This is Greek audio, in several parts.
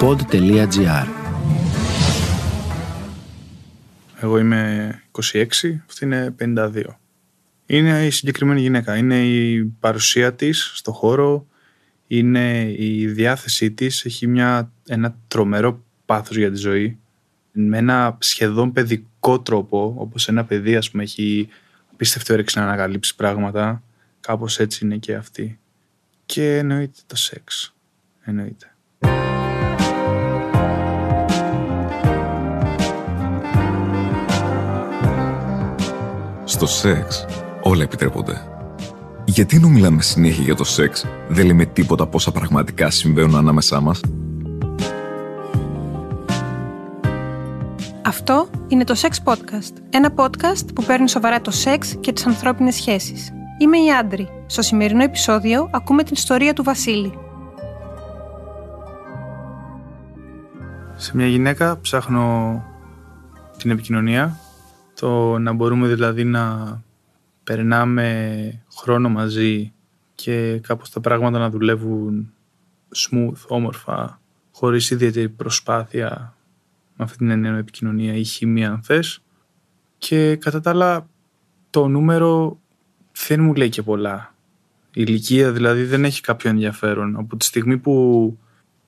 pod.gr Εγώ είμαι 26, αυτή είναι 52. Είναι η συγκεκριμένη γυναίκα. Είναι η παρουσία της στο χώρο, είναι η διάθεσή της, έχει μια, ένα τρομερό πάθος για τη ζωή. Με ένα σχεδόν παιδικό τρόπο, όπως ένα παιδί ας πούμε έχει απίστευτη όρεξη να ανακαλύψει πράγματα, κάπως έτσι είναι και αυτή. Και εννοείται το σεξ. Εννοείται. Στο σεξ όλα επιτρέπονται. Γιατί ενώ μιλάμε συνέχεια για το σεξ, δεν λέμε τίποτα πόσα πραγματικά συμβαίνουν ανάμεσά μας; Αυτό είναι το Sex Podcast. Ένα podcast που παίρνει σοβαρά το σεξ και τις ανθρώπινες σχέσεις. Είμαι η Άντρη. Στο σημερινό επεισόδιο ακούμε την ιστορία του Βασίλη. Σε μια γυναίκα ψάχνω την επικοινωνία, το να μπορούμε δηλαδή να περνάμε χρόνο μαζί και κάπως τα πράγματα να δουλεύουν smooth, όμορφα, χωρίς ιδιαίτερη προσπάθεια με αυτή την εννέα επικοινωνία ή χημία αν θες. Και κατά τα άλλα το νούμερο δεν μου λέει και πολλά. Η ηλικία δηλαδή δεν έχει κάποιο ενδιαφέρον. Από τη στιγμή που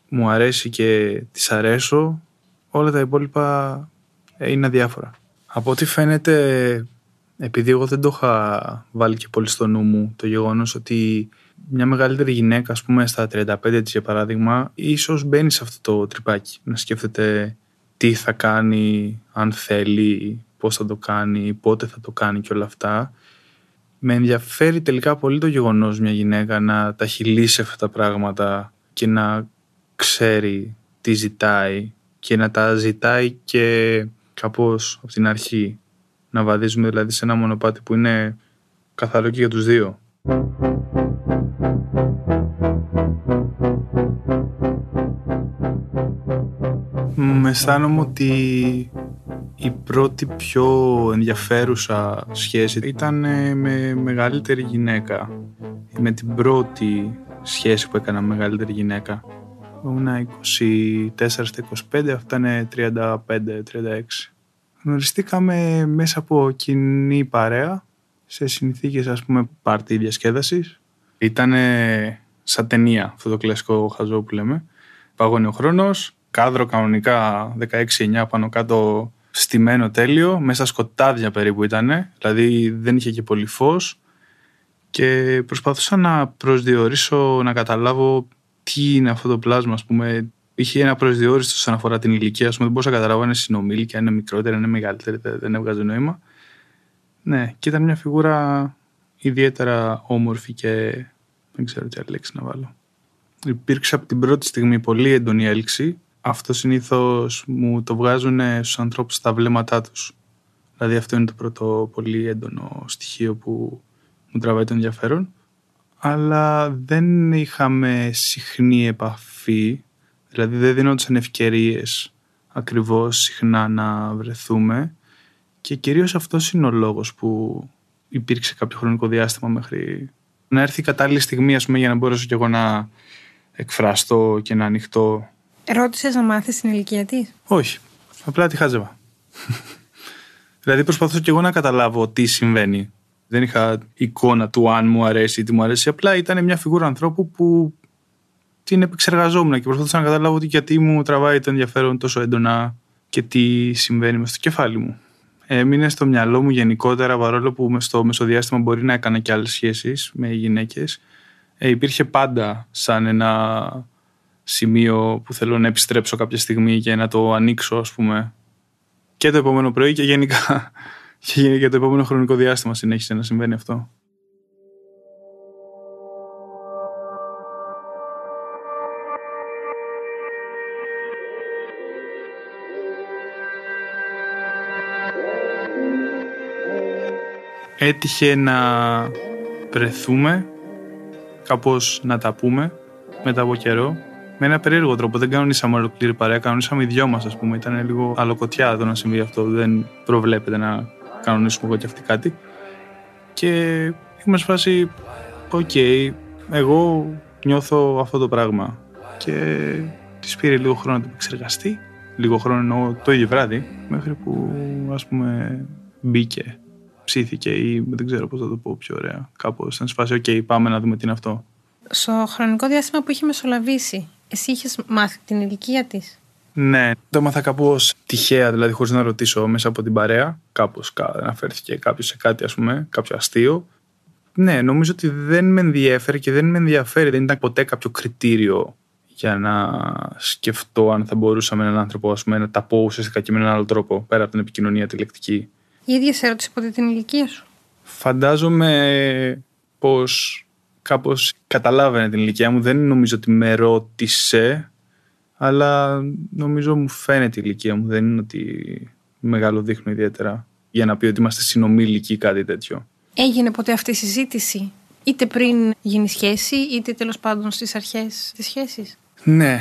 μου αρέσει και της αρέσω, όλα τα υπόλοιπα είναι αδιάφορα. Από ό,τι φαίνεται, επειδή εγώ δεν το είχα βάλει και πολύ στο νου μου, το γεγονός ότι μια μεγαλύτερη γυναίκα, ας πούμε στα 35 της για παράδειγμα, ίσως μπαίνει σε αυτό το τρυπάκι, να σκέφτεται τι θα κάνει, αν θέλει, πώς θα το κάνει, πότε θα το κάνει και όλα αυτά. Με ενδιαφέρει τελικά πολύ το γεγονός μια γυναίκα να τα χειλήσει αυτά τα πράγματα και να ξέρει τι ζητάει και να τα ζητάει και κάπως από την αρχή. Να βαδίζουμε δηλαδή σε ένα μονοπάτι που είναι καθαρό και για τους δύο. Με αισθάνομαι ότι η πρώτη πιο ενδιαφέρουσα σχέση ήταν με μεγαλύτερη γυναίκα. Με την πρώτη σχέση που έκανα με μεγαλύτερη γυναίκα. Ήμουν 24 στα 25, αυτά είναι 35-36. Γνωριστήκαμε μέσα από κοινή παρέα, σε συνθήκες ας πούμε πάρτι διασκέδασης. Ήτανε σαν ταινία αυτό το κλασικό χαζό που λέμε. Παγώνει ο χρόνος, κάδρο κανονικά 16-9 πάνω κάτω στημένο τέλειο, μέσα σκοτάδια περίπου ήταν, δηλαδή δεν είχε και πολύ φως και προσπαθούσα να προσδιορίσω, να καταλάβω τι είναι αυτό το πλάσμα, ας πούμε. Είχε ένα προσδιορίστο όσον αφορά την ηλικία, ας πούμε, δεν μπορούσα να καταλάβω αν είναι συνομήλικη, αν είναι μικρότερη, αν είναι μεγαλύτερη, δεν έβγαζε νόημα. Ναι, και ήταν μια φιγούρα ιδιαίτερα όμορφη και δεν ξέρω τι άλλη λέξη να βάλω. Υπήρξε από την πρώτη στιγμή πολύ έντονη έλξη. Αυτό συνήθως μου το βγάζουν στους ανθρώπους στα βλέμματά τους. Δηλαδή αυτό είναι το πρώτο πολύ έντονο στοιχείο που μου τραβάει το ενδιαφέρον αλλά δεν είχαμε συχνή επαφή, δηλαδή δεν δίνονταν ευκαιρίες ακριβώς συχνά να βρεθούμε και κυρίως αυτός είναι ο λόγος που υπήρξε κάποιο χρονικό διάστημα μέχρι να έρθει η κατάλληλη στιγμή ας πούμε, για να μπορέσω κι εγώ να εκφραστώ και να ανοιχτώ. Ρώτησες να μάθεις την ηλικία της; Όχι, απλά τη χάζευα. δηλαδή προσπαθούσα κι εγώ να καταλάβω τι συμβαίνει δεν είχα εικόνα του αν μου αρέσει ή τι μου αρέσει. Απλά ήταν μια φιγούρα ανθρώπου που την επεξεργαζόμουν και προσπαθούσα να καταλάβω ότι γιατί μου τραβάει το ενδιαφέρον τόσο έντονα και τι συμβαίνει μες στο κεφάλι μου. Έμεινε στο μυαλό μου γενικότερα, παρόλο που στο μεσοδιάστημα μπορεί να έκανα και άλλες σχέσεις με γυναίκες. Ε, υπήρχε πάντα σαν ένα σημείο που θέλω να επιστρέψω κάποια στιγμή και να το ανοίξω, ας πούμε. Και το επόμενο πρωί και γενικά και για το επόμενο χρονικό διάστημα συνέχισε να συμβαίνει αυτό. Έτυχε να βρεθούμε, κάπως να τα πούμε μετά από καιρό με ένα περίεργο τρόπο. Δεν κανονίσαμε ολοκλήρη παρέα, κανονίσαμε οι δυο μας, ας πούμε. Ήταν λίγο αλλοκοτιά το να συμβεί αυτό. Δεν προβλέπεται να κανονίσουμε εγώ και αυτή κάτι. Και είμαστε σε φάση, οκ, εγώ νιώθω αυτό το πράγμα. Και Της πήρε λίγο χρόνο να το επεξεργαστεί. Λίγο χρόνο εννοώ το ίδιο βράδυ, μέχρι που ας πούμε μπήκε, ψήθηκε ή δεν ξέρω πώς θα το πω πιο ωραία. Κάπως σαν σφάση, οκ, πάμε να δούμε τι είναι αυτό. Στο χρονικό διάστημα που είχε μεσολαβήσει, εσύ είχες μάθει την ηλικία της; Ναι, το έμαθα κάπως τυχαία, δηλαδή χωρίς να ρωτήσω μέσα από την παρέα. Κάπως αναφέρθηκε κάποιος σε κάτι, ας πούμε, κάποιο αστείο. Ναι, νομίζω ότι δεν με ενδιαφέρει και δεν με ενδιαφέρει. Δεν ήταν ποτέ κάποιο κριτήριο για να σκεφτώ αν θα μπορούσα με έναν άνθρωπο ας πούμε, να τα πω ουσιαστικά και με έναν άλλο τρόπο πέρα από την επικοινωνία τη λεκτική. Η ίδια σε ερώτηση ποτέ την ηλικία σου. Φαντάζομαι πως κάπως καταλάβαινε την ηλικία μου. Δεν νομίζω ότι με ρώτησε, αλλά νομίζω μου φαίνεται η ηλικία μου. Δεν είναι ότι μεγάλο δείχνω ιδιαίτερα για να πει ότι είμαστε συνομήλικοι ή κάτι τέτοιο. Έγινε ποτέ αυτή η συζήτηση, είτε πριν γίνει σχέση, είτε τέλος πάντων στις αρχές της σχέσης; Ναι,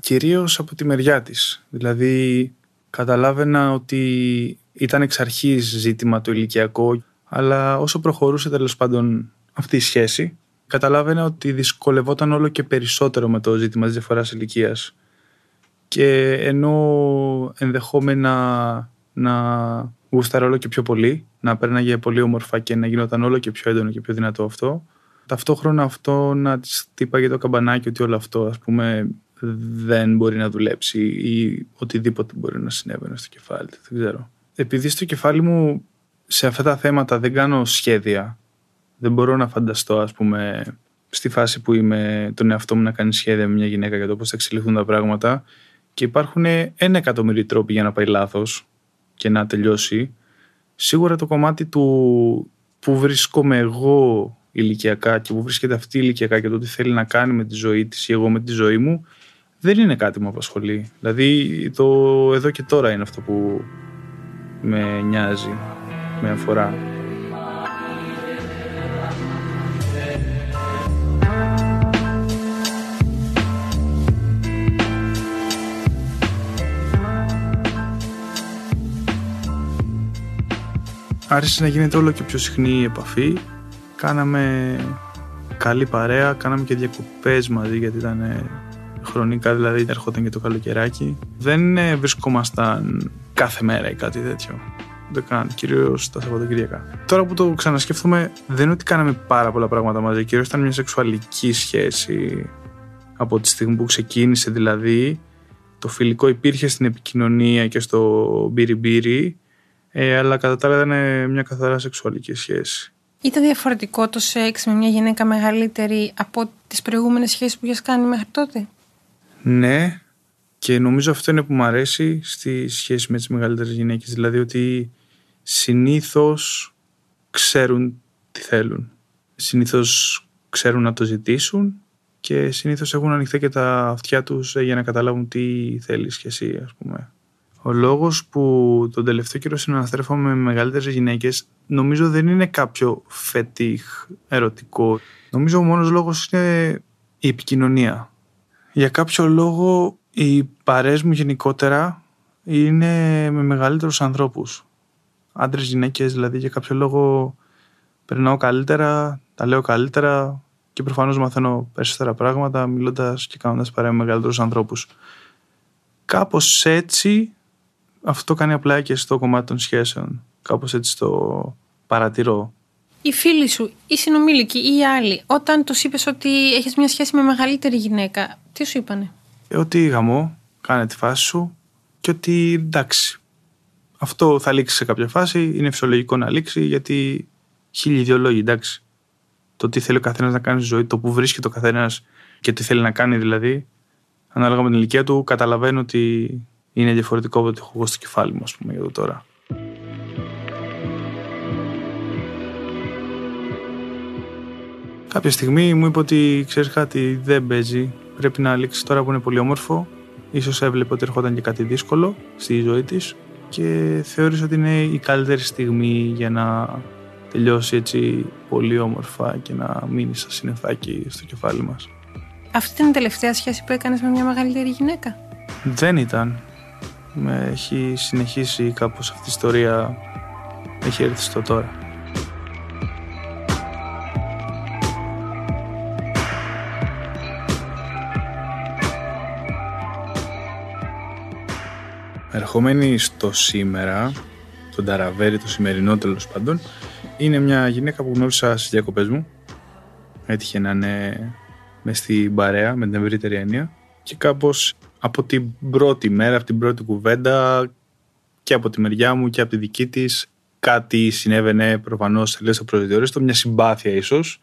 κυρίως από τη μεριά της. Δηλαδή καταλάβαινα ότι ήταν εξ αρχής ζήτημα το ηλικιακό, αλλά όσο προχωρούσε τέλος πάντων αυτή η σχέση, καταλάβαινα ότι δυσκολευόταν όλο και περισσότερο με το ζήτημα της διαφοράς ηλικίας. Και ενώ ενδεχόμενα να γούσταρε όλο και πιο πολύ, να πέρναγε πολύ όμορφα και να γινόταν όλο και πιο έντονο και πιο δυνατό αυτό, ταυτόχρονα αυτό να της τύπαγε το καμπανάκι ότι όλο αυτό ας πούμε δεν μπορεί να δουλέψει ή οτιδήποτε μπορεί να συνέβαινε στο κεφάλι δεν ξέρω. Επειδή στο κεφάλι μου σε αυτά τα θέματα δεν κάνω σχέδια, δεν μπορώ να φανταστώ ας πούμε στη φάση που είμαι τον εαυτό μου να κάνει σχέδια με μια γυναίκα για το πώς θα εξελιχθούν τα πράγματα και υπάρχουν ένα εκατομμύριο τρόποι για να πάει λάθος και να τελειώσει. Σίγουρα το κομμάτι του που βρίσκομαι εγώ ηλικιακά και που βρίσκεται αυτή ηλικιακά και το τι θέλει να κάνει με τη ζωή της ή εγώ με τη ζωή μου δεν είναι κάτι που με απασχολεί. Δηλαδή το εδώ και τώρα είναι αυτό που με νοιάζει, με αφορά. Άρχισε να γίνεται όλο και πιο συχνή η επαφή. Κάναμε καλή παρέα, κάναμε και διακοπές μαζί γιατί ήταν χρονικά, δηλαδή έρχονταν και το καλοκαιράκι. Δεν βρισκόμασταν κάθε μέρα ή κάτι τέτοιο. Δεν κάνω, κυρίως τα Σαββατοκύριακα. Τώρα που το ξανασκέφτομαι, δεν είναι ότι κάναμε πάρα πολλά πράγματα μαζί. Κυρίως ήταν μια σεξουαλική σχέση από τη στιγμή που ξεκίνησε, δηλαδή. Το φιλικό υπήρχε στην επικοινωνία και στο μπύρι ε, αλλά κατά τα άλλα ήταν μια καθαρά σεξουαλική σχέση. Ήταν διαφορετικό το σεξ με μια γυναίκα μεγαλύτερη από τις προηγούμενες σχέσεις που είχες κάνει μέχρι τότε; Ναι, και νομίζω αυτό είναι που μου αρέσει στη σχέση με τις μεγαλύτερες γυναίκες. Δηλαδή ότι συνήθως ξέρουν τι θέλουν. Συνήθως ξέρουν να το ζητήσουν και συνήθως έχουν ανοιχτά και τα αυτιά τους για να καταλάβουν τι θέλεις και εσύ ας πούμε. Ο λόγος που τον τελευταίο καιρό συναναστρέφομαι με μεγαλύτερες γυναίκες νομίζω δεν είναι κάποιο φετίχ ερωτικό. Νομίζω ο μόνος λόγος είναι η επικοινωνία. Για κάποιο λόγο οι παρέες μου γενικότερα είναι με μεγαλύτερους ανθρώπους. Άντρες, γυναίκες, δηλαδή για κάποιο λόγο περνάω καλύτερα, τα λέω καλύτερα και προφανώς μαθαίνω περισσότερα πράγματα μιλώντας και κάνοντας παρέα με μεγαλύτερους ανθρώπους. Κάπως έτσι αυτό κάνει απλά και στο κομμάτι των σχέσεων. Κάπως έτσι το παρατηρώ. Οι φίλοι σου, οι συνομήλικοι ή οι άλλοι, όταν τους είπες ότι έχεις μια σχέση με μεγαλύτερη γυναίκα, τι σου είπανε; Ε, ότι γαμό, κάνε τη φάση σου και ότι εντάξει, αυτό θα λήξει σε κάποια φάση, είναι φυσιολογικό να λήξει γιατί χίλιοι δυο λόγοι, εντάξει. Το τι θέλει ο καθένας να κάνει στη ζωή, το που βρίσκεται ο καθένας και τι θέλει να κάνει δηλαδή, ανάλογα με την ηλικία του, καταλαβαίνω ότι είναι διαφορετικό από ό,τι έχω εγώ στο κεφάλι μου, ας πούμε, για το τώρα. Κάποια στιγμή μου είπε ότι ξέρεις κάτι, δεν παίζει. Πρέπει να λήξει τώρα που είναι πολύ όμορφο. Ίσως έβλεπε ότι ερχόταν και κάτι δύσκολο στη ζωή της και θεώρησε ότι είναι η καλύτερη στιγμή για να τελειώσει έτσι πολύ όμορφα και να μείνει σαν συνεφάκι στο κεφάλι μας. Αυτή ήταν η τελευταία σχέση που έκανες με μια μεγαλύτερη γυναίκα; Δεν ήταν με έχει συνεχίσει κάπως αυτή η ιστορία έχει έρθει στο τώρα. Ερχόμενη στο σήμερα, τον Ταραβέρι, το σημερινό τέλος πάντων, είναι μια γυναίκα που γνώρισα στις διακοπές μου. Έτυχε να είναι μες στην παρέα, με την ευρύτερη έννοια. Και κάπως από την πρώτη μέρα, από την πρώτη κουβέντα και από τη μεριά μου και από τη δική της, κάτι συνέβαινε προφανώς τελείως απροσδιορίστο, μια συμπάθεια ίσως.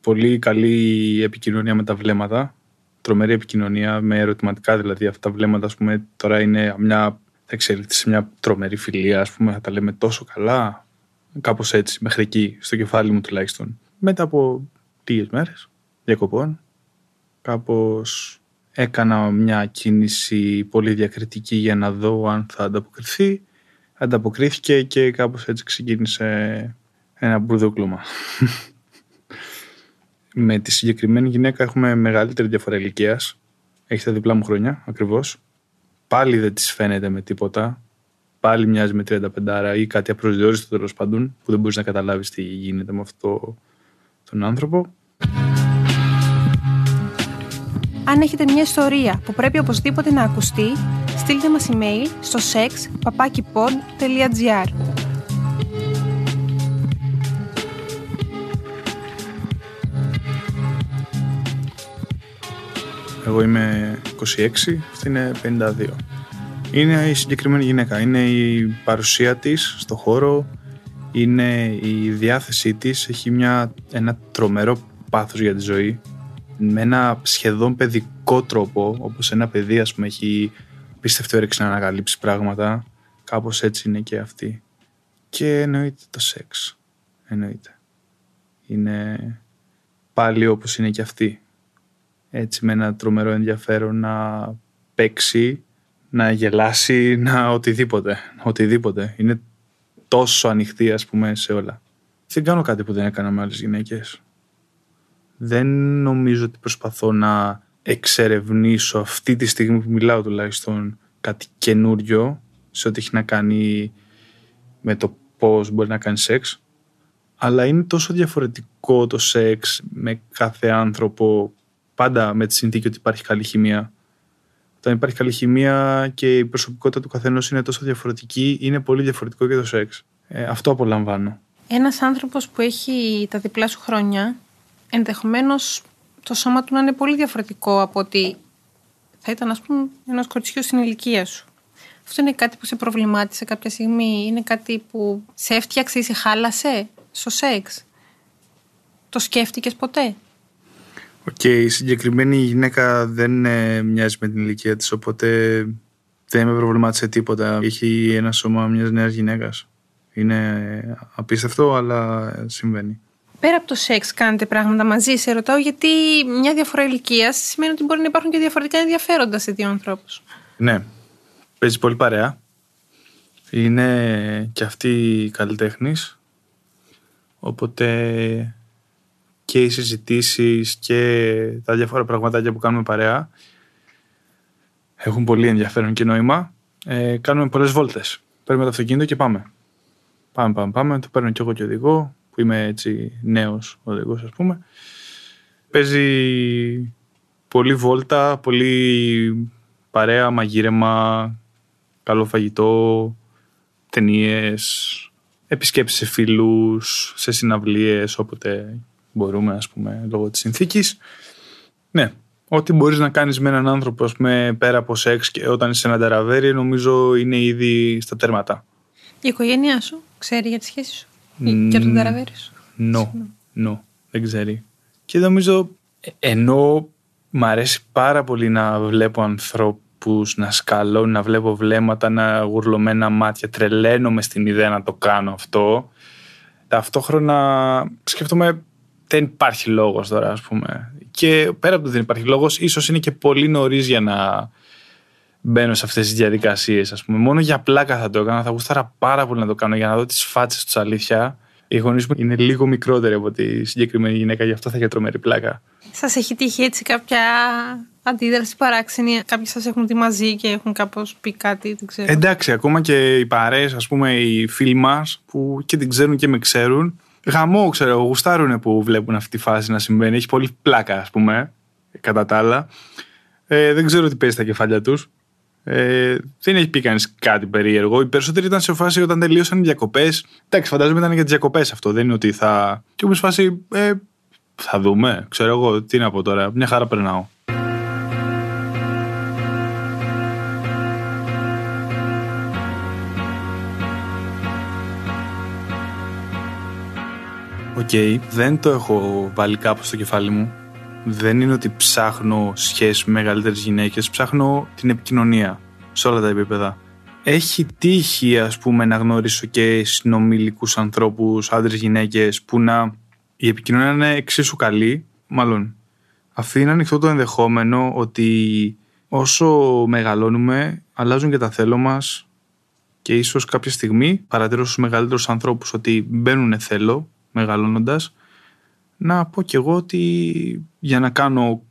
Πολύ καλή επικοινωνία με τα βλέμματα. Τρομερή επικοινωνία με ερωτηματικά δηλαδή. Αυτά τα βλέμματα, ας πούμε, τώρα είναι μια. Θα εξελιχθεί σε μια τρομερή φιλία, ας πούμε, θα τα λέμε τόσο καλά. Κάπως έτσι, μέχρι εκεί, στο κεφάλι μου τουλάχιστον. Μετά από λίγε μέρες διακοπών, κάπως έκανα μια κίνηση πολύ διακριτική για να δω αν θα ανταποκριθεί ανταποκρίθηκε και κάπως έτσι ξεκίνησε ένα μπουρδούκλωμα. με τη συγκεκριμένη γυναίκα έχουμε μεγαλύτερη διαφορά ηλικίας. Έχεις τα διπλά μου χρόνια ακριβώς. Πάλι δεν της φαίνεται με τίποτα. Πάλι μοιάζει με 35 ή κάτι απροσδιόριστο τέλος πάντων, που δεν μπορείς να καταλάβεις τι γίνεται με αυτό τον άνθρωπο. Αν έχετε μια ιστορία που πρέπει οπωσδήποτε να ακουστεί, στείλτε μας email στο sex.papakipod.gr Εγώ είμαι 26, αυτή είναι 52. Είναι η συγκεκριμένη γυναίκα, είναι η παρουσία της στο χώρο, είναι η διάθεσή της, έχει μια, ένα τρομερό πάθος για τη ζωή, με ένα σχεδόν παιδικό τρόπο, όπως ένα παιδί ας πούμε έχει απίστευτη όρεξη να ανακαλύψει πράγματα. Κάπως έτσι είναι και αυτή. Και εννοείται το σεξ. Εννοείται. Είναι πάλι όπως είναι και αυτή. Έτσι με ένα τρομερό ενδιαφέρον να παίξει, να γελάσει, να οτιδήποτε. Οτιδήποτε. Είναι τόσο ανοιχτή ας πούμε σε όλα. Δεν κάνω κάτι που δεν έκανα με άλλες γυναίκες. Δεν νομίζω ότι προσπαθώ να εξερευνήσω αυτή τη στιγμή που μιλάω τουλάχιστον κάτι καινούριο σε ό,τι έχει να κάνει με το πώς μπορεί να κάνει σεξ αλλά είναι τόσο διαφορετικό το σεξ με κάθε άνθρωπο πάντα με τη συνθήκη ότι υπάρχει καλή χημεία όταν υπάρχει καλή χημεία και η προσωπικότητα του καθενός είναι τόσο διαφορετική είναι πολύ διαφορετικό και το σεξ ε, αυτό απολαμβάνω Ένας άνθρωπος που έχει τα διπλά σου χρόνια ενδεχομένως το σώμα του να είναι πολύ διαφορετικό από ότι θα ήταν ας πούμε ενός κοριτσιού στην ηλικία σου. Αυτό είναι κάτι που σε προβλημάτισε κάποια στιγμή, είναι κάτι που σε έφτιαξε ή σε χάλασε στο σεξ; Το σκέφτηκες ποτέ; OK, okay, η συγκεκριμένη γυναίκα δεν ε, μοιάζει με την ηλικία της, οπότε δεν με προβλημάτισε τίποτα. Έχει ένα σώμα μιας νέας γυναίκας. Είναι απίστευτο, αλλά συμβαίνει πέρα από το σεξ κάνετε πράγματα μαζί, σε ρωτάω γιατί μια διαφορά ηλικίας σημαίνει ότι μπορεί να υπάρχουν και διαφορετικά ενδιαφέροντα σε δύο ανθρώπους. Ναι. Παίζει πολύ παρέα. Είναι και αυτή καλλιτέχνης. Οπότε και οι συζητήσεις και τα διάφορα πραγματάκια που κάνουμε παρέα έχουν πολύ ενδιαφέρον και νόημα. Ε, κάνουμε πολλές βόλτες. Παίρνουμε το αυτοκίνητο και πάμε. Πάμε, πάμε, πάμε. Το παίρνω κι εγώ και οδηγώ που είμαι έτσι νέος οδηγός ας πούμε. Παίζει πολύ βόλτα, πολύ παρέα, μαγείρεμα, καλό φαγητό, ταινίες, επισκέψεις σε φίλους, σε συναυλίες, όποτε μπορούμε ας πούμε λόγω της συνθήκης. Ναι, ό,τι μπορείς να κάνεις με έναν άνθρωπο ας πούμε, πέρα από σεξ και όταν είσαι ένα τεραβέρι νομίζω είναι ήδη στα τέρματα. Η οικογένειά σου ξέρει για τη σχέση σου; Και τον Ταραβέρη. No, no, δεν ξέρει. Και νομίζω, ε, ενώ μ' αρέσει πάρα πολύ να βλέπω ανθρώπους να σκαλώνουν, να βλέπω βλέμματα, να γουρλωμένα μάτια, τρελαίνομαι στην ιδέα να το κάνω αυτό. Ταυτόχρονα σκέφτομαι δεν υπάρχει λόγος τώρα ας πούμε. Και πέρα από το δεν υπάρχει λόγος, ίσως είναι και πολύ νωρίς για να μπαίνω σε αυτές τις διαδικασίες ας πούμε. Μόνο για πλάκα θα το έκανα, θα γούσταρα πάρα πολύ να το κάνω για να δω τις φάτσες τους αλήθεια οι γονείς μου είναι λίγο μικρότεροι από τη συγκεκριμένη γυναίκα, γι' αυτό θα είχε τρομερή πλάκα. Σας έχει τύχει έτσι κάποια αντίδραση παράξενη, κάποιοι σας έχουν δει μαζί και έχουν κάπως πει κάτι, δεν ξέρω; Εντάξει, ακόμα και οι παρέες, ας πούμε, οι φίλοι μας που και την ξέρουν και με ξέρουν, γαμό, ξέρω, γουστάρουν που βλέπουν αυτή τη φάση να συμβαίνει. Έχει πολύ πλάκα, ας πούμε, κατά τα άλλα. Ε, δεν ξέρω τι παίζει στα κεφάλια τους. Ε, δεν έχει πει κανείς κάτι περίεργο. Οι περισσότεροι ήταν σε φάση όταν τελείωσαν οι διακοπές. Εντάξει, φαντάζομαι ήταν για τις διακοπές αυτό. Δεν είναι ότι θα. Και όμω φάση. Ε, θα δούμε. Ξέρω εγώ τι να πω τώρα. Μια χαρά περνάω. OK, okay, δεν το έχω βάλει κάπου στο κεφάλι μου. Δεν είναι ότι ψάχνω σχέση με μεγαλύτερες γυναίκες, ψάχνω την επικοινωνία σε όλα τα επίπεδα. Έχει τύχει, ας πούμε, να γνωρίσω και συνομήλικους ανθρώπους, άντρες, γυναίκες, που να η επικοινωνία είναι εξίσου καλή. Μάλλον, αφήνει ανοιχτό το ενδεχόμενο ότι όσο μεγαλώνουμε, αλλάζουν και τα θέλω μας και ίσως κάποια στιγμή παρατηρώ στους μεγαλύτερους ανθρώπους ότι μπαίνουν θέλω μεγαλώνοντας να πω κι εγώ ότι για να κάνω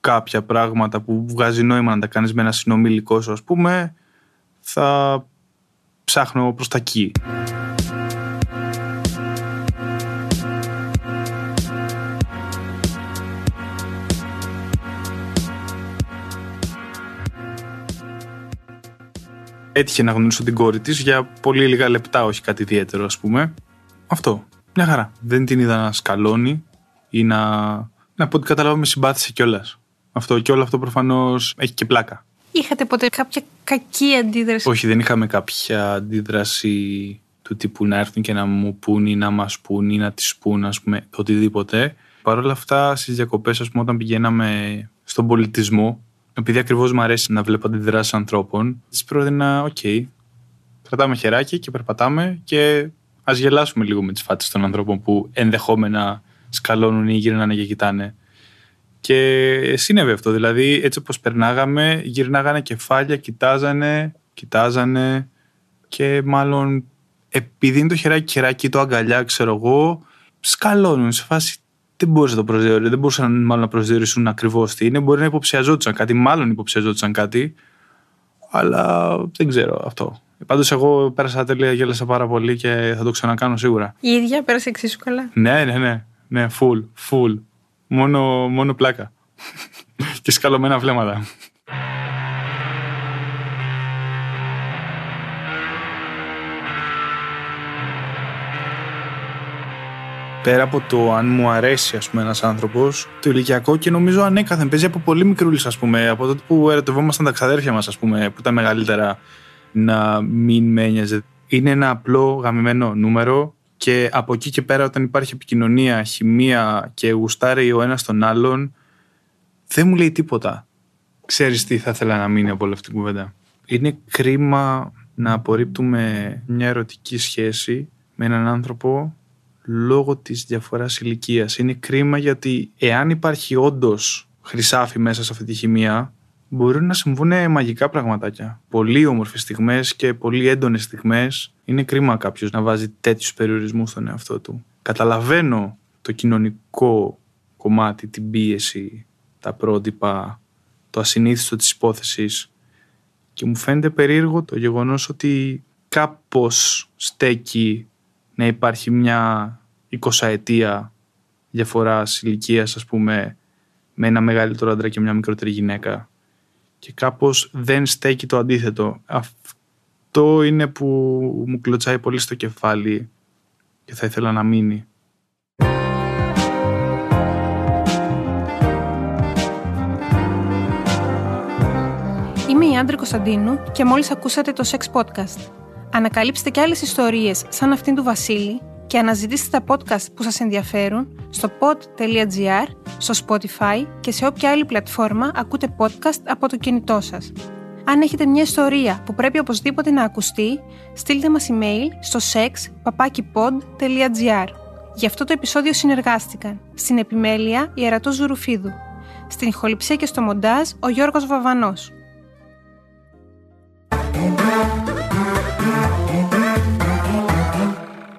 κάποια πράγματα που βγάζει νόημα να τα κάνεις με ένα συνομιλικό σου ας πούμε θα ψάχνω προς τα εκεί. Έτυχε να γνωρίσω την κόρη της για πολύ λίγα λεπτά, όχι κάτι ιδιαίτερο ας πούμε. Αυτό. Μια χαρά. Δεν την είδα να σκαλώνει ή να. Να πω ότι καταλάβω με συμπάθησε κιόλας. Αυτό και όλο αυτό προφανώς έχει και πλάκα. Είχατε ποτέ κάποια κακή αντίδραση; Όχι, δεν είχαμε κάποια αντίδραση του τύπου να έρθουν και να μου πούν ή να μας πούν ή να τις πούν, ας πούμε, οτιδήποτε. Παρ' όλα αυτά, στις διακοπές, ας πούμε, όταν πηγαίναμε στον πολιτισμό, επειδή ακριβώς μου αρέσει να βλέπω αντιδράσεις ανθρώπων, της πρότεινα, OK, okay, κρατάμε χεράκι και περπατάμε και ας γελάσουμε λίγο με τις φάτσες των ανθρώπων που ενδεχόμενα σκαλώνουν ή γυρνάνε και κοιτάνε. Και συνέβη αυτό. Δηλαδή, έτσι όπως περνάγαμε, γυρνάγανε κεφάλια, κοιτάζανε, κοιτάζανε και μάλλον επειδή είναι το χεράκι χεράκι, το αγκαλιά, ξέρω εγώ, σκαλώνουν σε φάση. Δεν μπορείς να το προσδιορίσει. Δεν μπορούσαν μάλλον να προσδιορίσουν ακριβώς τι είναι. Μπορεί να υποψιαζόντουσαν κάτι, μάλλον υποψιαζόντουσαν κάτι. Αλλά δεν ξέρω αυτό. Πάντως, εγώ πέρασα τέλεια, γέλασα πάρα πολύ και θα το ξανακάνω σίγουρα. Η ίδια πέρασε εξίσου καλά; Ναι, ναι, ναι. Ναι, full, full. Μόνο, μόνο πλάκα. και σκαλωμένα βλέμματα. πέρα από το αν μου αρέσει ας πούμε, ένας άνθρωπος, το ηλικιακό και νομίζω ανέκαθεν παίζει από πολύ μικρούλης ας πούμε, από τότε που ερωτευόμασταν τα ξαδέρφια μας ας πούμε, που ήταν μεγαλύτερα να μην με ένοιαζε. Είναι ένα απλό γαμημένο νούμερο και από εκεί και πέρα όταν υπάρχει επικοινωνία, χημεία και γουστάρει ο ένας τον άλλον δεν μου λέει τίποτα. Ξέρεις τι θα ήθελα να μείνει από όλη αυτή την κουβέντα. Είναι κρίμα να απορρίπτουμε μια ερωτική σχέση με έναν άνθρωπο λόγω της διαφοράς ηλικίας. Είναι κρίμα γιατί εάν υπάρχει όντως χρυσάφι μέσα σε αυτή τη χημεία μπορούν να συμβούν μαγικά πραγματάκια. Πολύ όμορφες στιγμές και πολύ έντονες στιγμές. Είναι κρίμα κάποιος να βάζει τέτοιους περιορισμούς στον εαυτό του. Καταλαβαίνω το κοινωνικό κομμάτι, την πίεση, τα πρότυπα, το ασυνήθιστο της υπόθεσης και μου φαίνεται περίεργο το γεγονός ότι κάπως στέκει να υπάρχει μια εικοσαετία διαφοράς ηλικίας, ας πούμε, με ένα μεγαλύτερο άντρα και μια μικρότερη γυναίκα και κάπως δεν στέκει το αντίθετο. Αυτό είναι που μου κλωτσάει πολύ στο κεφάλι και θα ήθελα να μείνει. Είμαι η Άντρη Κωνσταντίνου και μόλις ακούσατε το Sex Podcast. Ανακαλύψτε και άλλες ιστορίες σαν αυτήν του Βασίλη και αναζητήστε τα podcast που σας ενδιαφέρουν στο pod.gr, στο Spotify και σε όποια άλλη πλατφόρμα ακούτε podcast από το κινητό σας. Αν έχετε μια ιστορία που πρέπει οπωσδήποτε να ακουστεί, στείλτε μας email στο sex.papakipod.gr. Γι' αυτό το επεισόδιο συνεργάστηκαν στην επιμέλεια η Ερατός Ζουρουφίδου, στην ηχοληψία και στο μοντάζ ο Γιώργος Βαβανός.